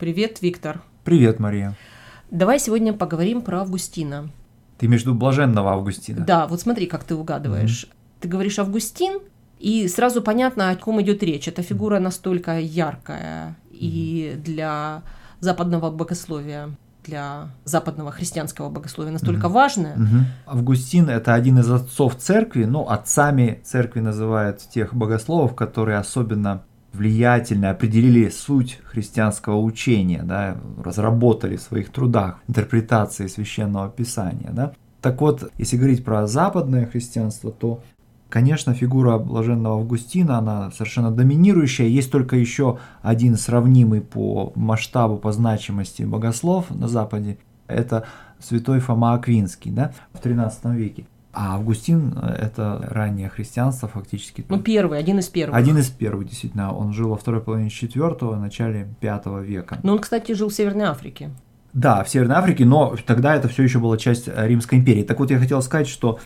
Привет, Виктор. Привет, Мария. Давай сегодня поговорим про Августина. Ты между блаженного Августина. Да, вот смотри, как ты угадываешь. Ты говоришь Августин, и сразу понятно, о ком идет речь. Эта фигура настолько яркая и для западного богословия, для западного христианского богословия настолько важная. Мгм. Августин – это один из отцов церкви, ну, отцами церкви называют тех богословов, которые особенно влиятельно определили суть христианского учения, да, разработали в своих трудах интерпретации священного писания. Да. Так вот, если говорить про западное христианство, то, конечно, фигура блаженного Августина, она совершенно доминирующая. Есть только еще один сравнимый по масштабу, по значимости богослов на Западе. Это святой Фома Аквинский да, в XIII веке. А Августин – это раннее христианство фактически. Ну, первый, один из первых. Один из первых, действительно. Он жил во второй половине IV, начале V века. Но он, кстати, жил в Северной Африке. Да, в Северной Африке, но тогда это все еще была часть э, Римской империи. Так вот, я хотел сказать, что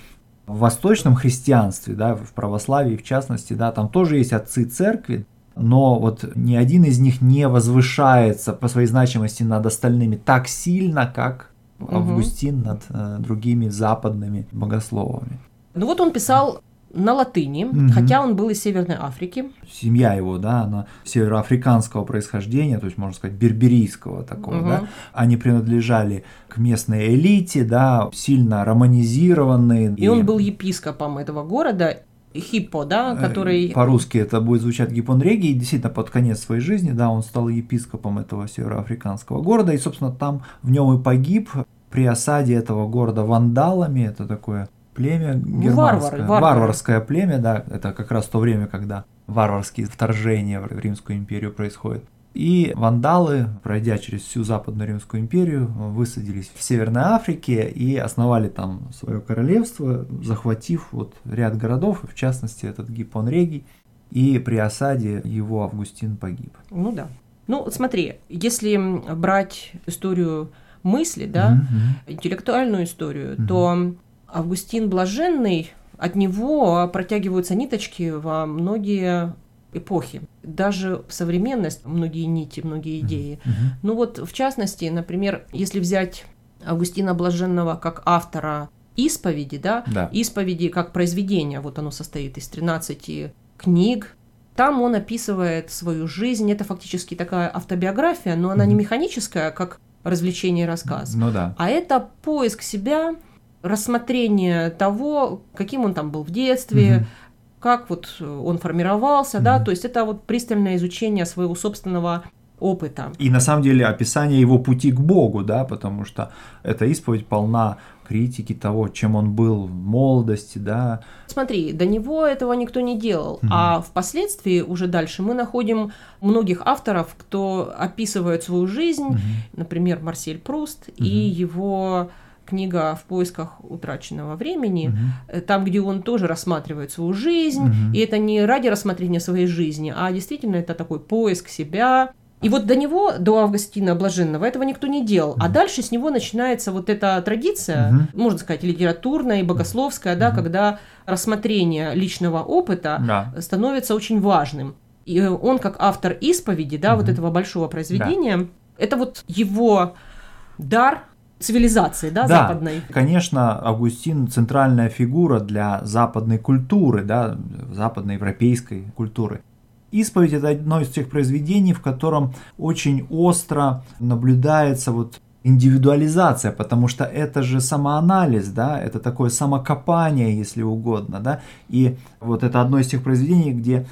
в восточном христианстве, да, в православии в частности, да, там тоже есть отцы церкви, но вот ни один из них не возвышается по своей значимости над остальными так сильно, как Августин над э, другими западными богословами. Ну вот он писал на латыни, Мгм. хотя он был из Северной Африки. Семья его, да, она североафриканского происхождения, то есть, можно сказать, берберийского такого, Мгм. да. Они принадлежали к местной элите, да, сильно романизированные. И он был епископом этого города, Хиппо, да, Э, который... По-русски это будет звучать Гиппон-Регий. И Действительно, под конец своей жизни, да, он стал епископом этого североафриканского города. И, собственно, там в нем и погиб при осаде этого города вандалами. Это такое племя германское. варвары, варвары. Варварское племя, да. Это как раз то время, когда варварские вторжения в Римскую империю происходят. И вандалы, пройдя через всю Западную Римскую империю, высадились в Северной Африке и основали там свое королевство, захватив вот ряд городов, в частности этот Гиппон Регий, и при осаде его Августин погиб. Ну да. Ну, смотри, если брать историю мысли, да, Мгм. интеллектуальную историю, Мгм. то Августин Блаженный, от него протягиваются ниточки во многие эпохи. Даже в современность многие нити, многие идеи. Мгм. Ну вот, в частности, например, если взять Августина Блаженного как автора исповеди, да, Да. исповеди как произведение, вот оно состоит из 13 книг, там он описывает свою жизнь, это фактически такая автобиография, но она не Мгм. механическая, как развлечение и рассказ, Ну да. а это поиск себя, рассмотрение того, каким он там был в детстве, Мгм. как вот он формировался, да, Мгм. то есть это вот пристальное изучение своего собственного опыта. И на самом деле описание его пути к Богу, да, потому что эта исповедь полна критики того, чем он был в молодости, да. Смотри, до него этого никто не делал, Мгм. а впоследствии уже дальше мы находим многих авторов, кто описывает свою жизнь, Мгм. например, Марсель Пруст и Мгм. его книга «В поисках утраченного времени», Мгм. э, там, где он тоже рассматривает свою жизнь, Мгм. и это не ради рассмотрения своей жизни, а действительно это такой поиск себя. И вот до него, до Августина Блаженного, этого никто не делал. А Мгм. дальше с него начинается вот эта традиция, Мгм. можно сказать, литературная и богословская, да, Мгм. когда рассмотрение личного опыта Да. становится очень важным. И э, он, как автор исповеди, да, вот Мгм. этого большого произведения, это вот его дар цивилизации, да, Да. западной. Конечно, Августин центральная фигура для западной культуры, да, западноевропейской культуры. Исповедь это одно из тех произведений, в котором очень остро наблюдается вот индивидуализация, потому что это же самоанализ, да, это такое самокопание, если угодно, да, и вот это одно из тех произведений, где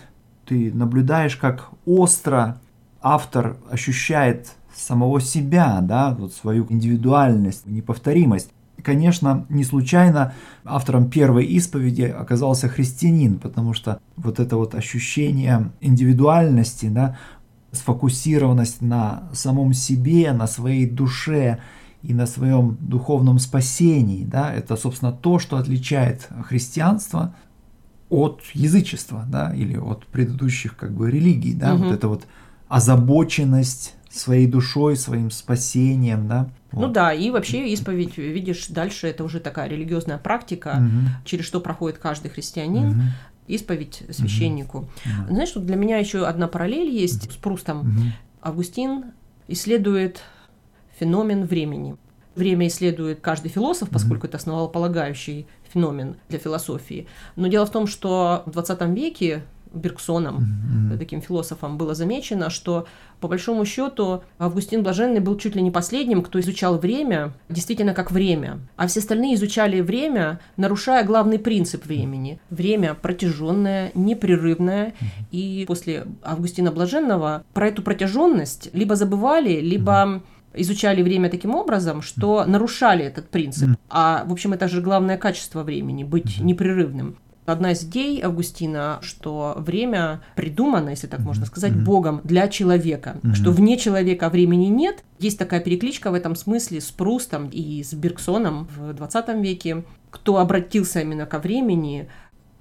ты наблюдаешь, как остро автор ощущает самого себя, да, вот свою индивидуальность, неповторимость. Конечно, не случайно автором первой исповеди оказался христианин, потому что вот это вот ощущение индивидуальности, да, сфокусированность на самом себе, на своей душе и на своем духовном спасении, да, это, собственно, то, что отличает христианство от язычества, да, или от предыдущих как бы религий, да, Мгм. вот это вот озабоченность своей душой, своим спасением, да. Ну Вот. да, и вообще исповедь, видишь, дальше это уже такая религиозная практика, Мгм. через что проходит каждый христианин, Мгм. исповедь священнику. Да. Знаешь, тут для меня еще одна параллель есть с Прустом. Мгм. Августин исследует феномен времени. Время исследует каждый философ, поскольку mm-hmm. это основополагающий феномен для философии. Но дело в том, что в 20 веке Бергсоном, mm-hmm. таким философом, было замечено, что по большому счету Августин Блаженный был чуть ли не последним, кто изучал время действительно как время, а все остальные изучали время, нарушая главный принцип времени. Время протяженное, непрерывное, mm-hmm. и после Августина Блаженного про эту протяженность либо забывали, либо mm-hmm изучали время таким образом, что нарушали этот принцип. А, в общем, это же главное качество времени, быть непрерывным. Одна из идей Августина, что время придумано, если так можно сказать, mm-hmm. Богом для человека, mm-hmm. что вне человека времени нет. Есть такая перекличка в этом смысле с Прустом и с Бергсоном в 20 веке. Кто обратился именно ко времени,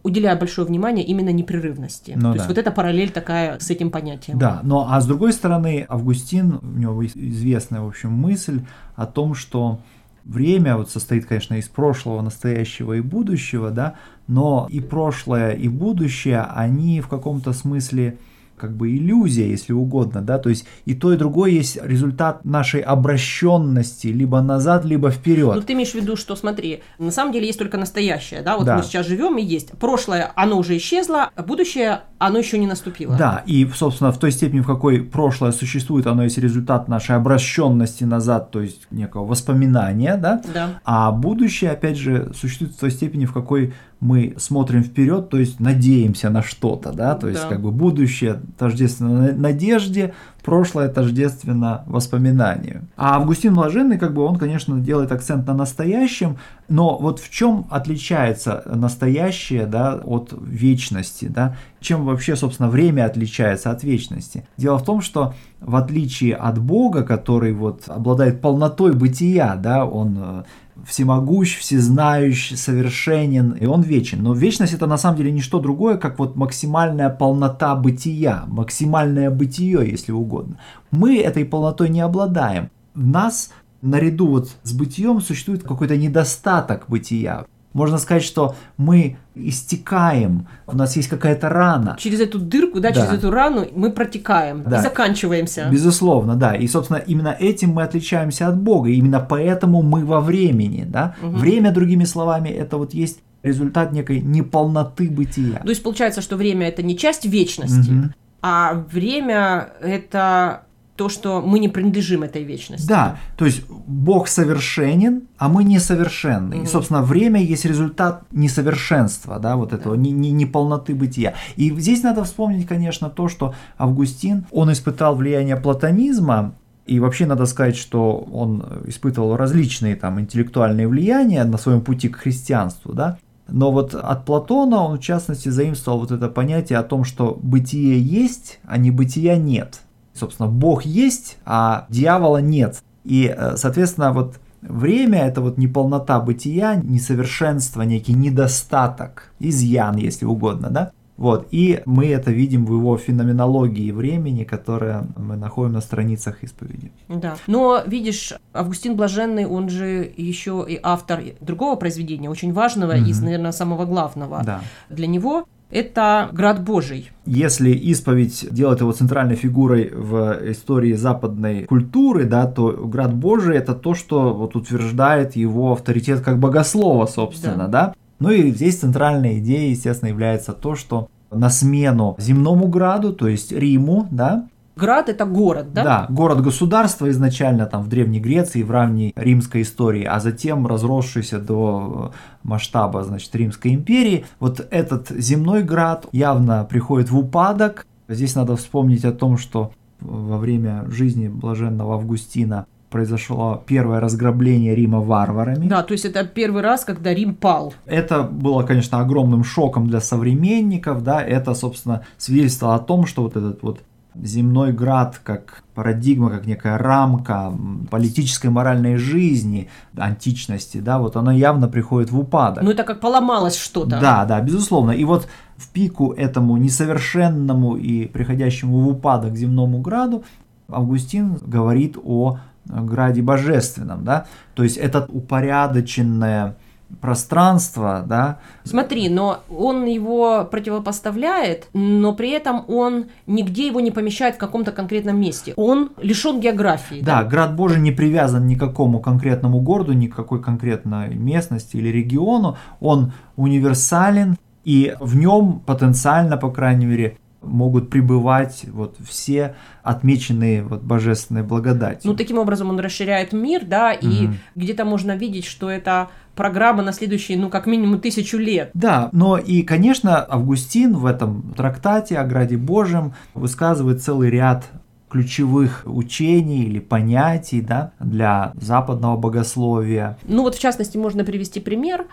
уделяя большое внимание именно непрерывности. Ну, То да. есть вот эта параллель такая с этим понятием. Да, но а с другой стороны, Августин, у него известная, в общем, мысль о том, что время вот состоит, конечно, из прошлого, настоящего и будущего, да, но и прошлое, и будущее, они в каком-то смысле как бы иллюзия, если угодно, да, то есть и то, и другое есть результат нашей обращенности либо назад, либо вперед. Ну, ты имеешь в виду, что, смотри, на самом деле есть только настоящее, да, вот да. мы сейчас живем и есть. Прошлое, оно уже исчезло, а будущее, оно еще не наступило. Да, и, собственно, в той степени, в какой прошлое существует, оно есть результат нашей обращенности назад, то есть некого воспоминания, да, да. а будущее, опять же, существует в той степени, в какой мы смотрим вперед, то есть надеемся на что-то, да, то есть да. как бы будущее тождественно надежде, прошлое тождественно воспоминанию. А Августин Блаженный, как бы он, конечно, делает акцент на настоящем, но вот в чем отличается настоящее, да, от вечности, да? Чем вообще, собственно, время отличается от вечности? Дело в том, что в отличие от Бога, который вот обладает полнотой бытия, да, он э, всемогущ, всезнающий, совершенен, и он вечен. Но вечность это на самом деле не что другое, как вот максимальная полнота бытия, максимальное бытие, если угодно. Мы этой полнотой не обладаем. В нас наряду вот с бытием существует какой-то недостаток бытия. Можно сказать, что мы истекаем, у нас есть какая-то рана. Через эту дырку, да, да. через эту рану мы протекаем да. и заканчиваемся. Безусловно, да. И, собственно, именно этим мы отличаемся от Бога. И именно поэтому мы во времени, да. Угу. Время, другими словами, это вот есть результат некой неполноты бытия. То есть получается, что время это не часть вечности, угу. а время это то, что мы не принадлежим этой вечности. Да, то есть Бог совершенен, а мы несовершенны. Угу. И, собственно, время есть результат несовершенства, да, вот этого, да. неполноты бытия. И здесь надо вспомнить, конечно, то, что Августин, он испытал влияние платонизма, и вообще надо сказать, что он испытывал различные там интеллектуальные влияния на своем пути к христианству, да. Но вот от Платона он, в частности, заимствовал вот это понятие о том, что бытие есть, а не бытия нет. Собственно, Бог есть, а дьявола нет. И, э, соответственно, вот время – это вот неполнота бытия, несовершенство, некий недостаток, изъян, если угодно, да? Вот, и мы это видим в его феноменологии времени, которое мы находим на страницах исповеди. Да. Но видишь, Августин Блаженный, он же еще и автор другого произведения, очень важного mm-hmm. и, наверное, самого главного да. для него это град Божий. Если исповедь делать его центральной фигурой в истории западной культуры, да, то град Божий это то, что вот утверждает его авторитет как богослова, собственно, да. да? Ну и здесь центральной идеей, естественно, является то, что на смену земному граду, то есть Риму, да, Град это город, да? Да, город-государство изначально там в Древней Греции, в ранней римской истории, а затем разросшийся до масштаба, значит, Римской империи. Вот этот земной град явно приходит в упадок. Здесь надо вспомнить о том, что во время жизни блаженного Августина произошло первое разграбление Рима варварами. Да, то есть это первый раз, когда Рим пал. Это было, конечно, огромным шоком для современников, да, это, собственно, свидетельство о том, что вот этот вот земной град как парадигма, как некая рамка политической моральной жизни античности, да, вот она явно приходит в упадок. Ну это как поломалось что-то. Да, да, безусловно. И вот в пику этому несовершенному и приходящему в упадок земному граду Августин говорит о граде божественном, да, то есть это упорядоченное пространство, да. Смотри, но он его противопоставляет, но при этом он нигде его не помещает в каком-то конкретном месте. Он лишен географии. Да, да, град Божий не привязан ни к какому конкретному городу, ни к какой конкретной местности или региону. Он универсален, и в нем потенциально, по крайней мере, могут пребывать вот все отмеченные вот божественной благодатью. Ну, таким образом он расширяет мир, да, и угу. где-то можно видеть, что это программа на следующие, ну, как минимум тысячу лет. Да, но и, конечно, Августин в этом трактате о Граде Божьем высказывает целый ряд ключевых учений или понятий да, для западного богословия. Ну вот в частности можно привести пример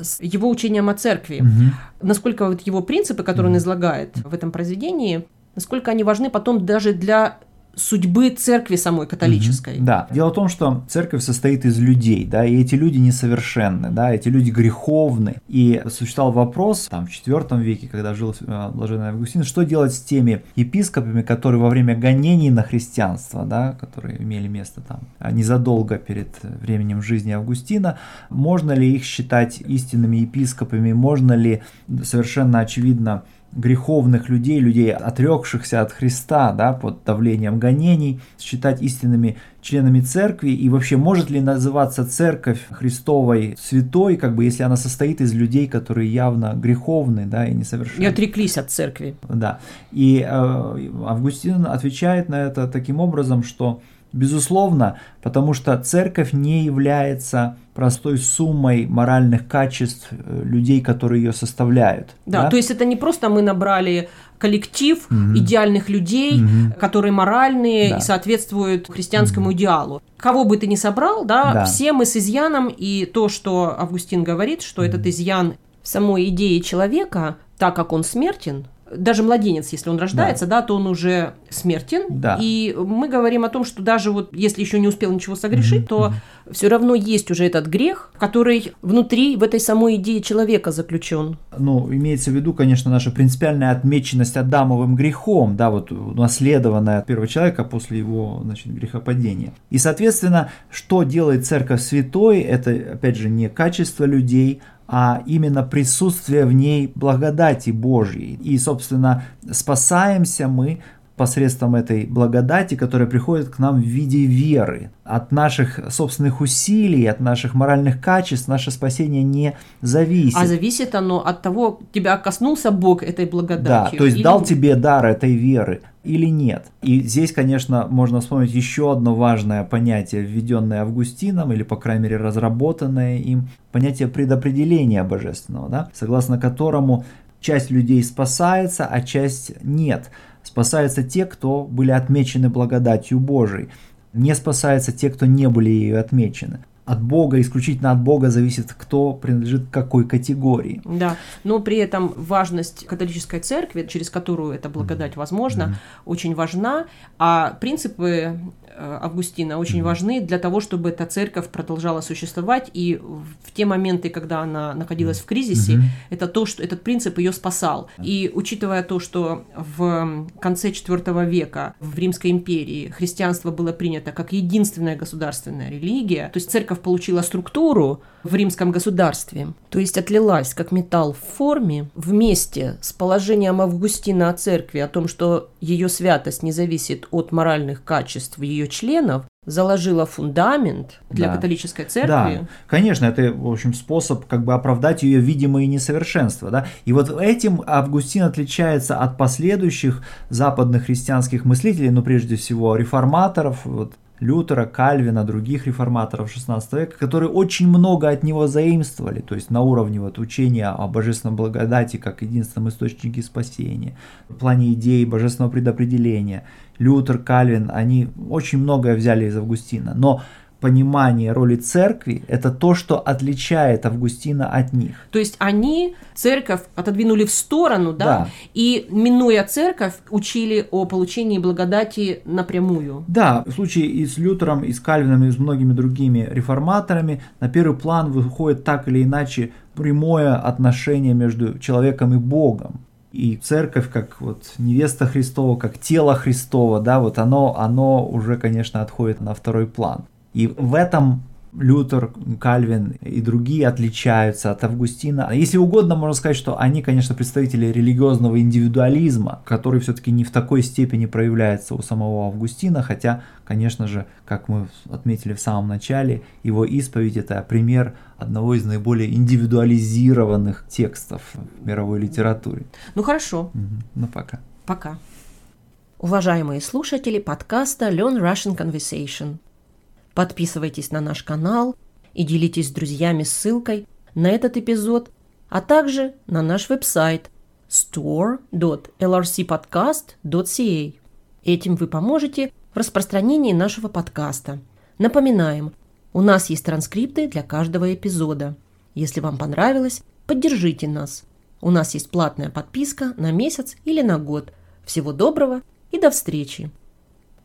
с его учением о церкви. Угу. Насколько вот его принципы, которые угу. он излагает в этом произведении, насколько они важны потом даже для судьбы церкви самой католической. Mm-hmm. Да. Дело в том, что церковь состоит из людей, да, и эти люди несовершенны, да, эти люди греховны. И существовал вопрос, там, в IV веке, когда жил э, блаженный Августин, что делать с теми епископами, которые во время гонений на христианство, да, которые имели место там а незадолго перед временем жизни Августина, можно ли их считать истинными епископами, можно ли совершенно очевидно греховных людей, людей, отрекшихся от Христа, да, под давлением гонений, считать истинными членами церкви, и вообще может ли называться церковь Христовой святой, как бы если она состоит из людей, которые явно греховны, да, и несовершенны. И отреклись от церкви. Да. И э, Августин отвечает на это таким образом, что Безусловно, потому что церковь не является простой суммой моральных качеств э, людей, которые ее составляют. Да, да? то есть это не просто мы набрали коллектив угу. идеальных людей, угу. которые моральные да. и соответствуют христианскому угу. идеалу. Кого бы ты ни собрал, да, да, все мы с изъяном, и то, что Августин говорит, что угу. этот изъян в самой идее человека, так как он смертен, даже младенец, если он рождается, да, да то он уже смертен. Да. И мы говорим о том, что даже вот если еще не успел ничего согрешить, mm-hmm. то все равно есть уже этот грех, который внутри в этой самой идее человека заключен. Ну, имеется в виду, конечно, наша принципиальная отмеченность Адамовым грехом, да, вот наследованная от первого человека после его, значит, грехопадения. И, соответственно, что делает церковь святой, это, опять же, не качество людей, а именно присутствие в ней благодати Божьей. И, собственно, спасаемся мы посредством этой благодати, которая приходит к нам в виде веры. От наших собственных усилий, от наших моральных качеств наше спасение не зависит. А зависит оно от того, тебя коснулся Бог этой благодатью. Да, то есть или... дал тебе дар этой веры или нет. И здесь, конечно, можно вспомнить еще одно важное понятие, введенное Августином, или, по крайней мере, разработанное им, понятие предопределения божественного, да, согласно которому часть людей спасается, а часть нет. Спасаются те, кто были отмечены благодатью Божией. Не спасаются те, кто не были ею отмечены от Бога, исключительно от Бога зависит, кто принадлежит к какой категории. Да, но при этом важность католической церкви, через которую эта благодать возможна, mm-hmm. очень важна, а принципы Августина очень mm-hmm. важны для того, чтобы эта церковь продолжала существовать. И в те моменты, когда она находилась в кризисе, mm-hmm. это то, что этот принцип ее спасал. И учитывая то, что в конце IV века в Римской империи христианство было принято как единственная государственная религия, то есть церковь получила структуру в римском государстве, то есть отлилась как металл в форме вместе с положением Августина о церкви, о том, что ее святость не зависит от моральных качеств ее ее членов заложила фундамент для да. католической церкви. Да, конечно, это, в общем, способ как бы оправдать ее видимые несовершенства. Да? И вот этим Августин отличается от последующих западных христианских мыслителей, ну, прежде всего, реформаторов, вот, Лютера, Кальвина, других реформаторов XVI века, которые очень много от него заимствовали, то есть на уровне вот учения о божественном благодати как единственном источнике спасения, в плане идеи божественного предопределения. Лютер, Кальвин, они очень многое взяли из Августина, но понимание роли церкви – это то, что отличает Августина от них. То есть они церковь отодвинули в сторону, да, да. и, минуя церковь, учили о получении благодати напрямую. Да, в случае и с Лютером, и с Кальвином, и с многими другими реформаторами на первый план выходит так или иначе прямое отношение между человеком и Богом и церковь как вот невеста Христова, как тело Христова, да, вот оно, оно уже, конечно, отходит на второй план. И в этом Лютер, Кальвин и другие отличаются от Августина. Если угодно, можно сказать, что они, конечно, представители религиозного индивидуализма, который все-таки не в такой степени проявляется у самого Августина, хотя, конечно же, как мы отметили в самом начале, его исповедь это пример одного из наиболее индивидуализированных текстов в мировой литературе. Ну хорошо. Угу. Ну пока. Пока. Уважаемые слушатели подкаста Learn Russian Conversation. Подписывайтесь на наш канал и делитесь с друзьями ссылкой на этот эпизод, а также на наш веб-сайт store.lrcpodcast.ca. Этим вы поможете в распространении нашего подкаста. Напоминаем, у нас есть транскрипты для каждого эпизода. Если вам понравилось, поддержите нас. У нас есть платная подписка на месяц или на год. Всего доброго и до встречи!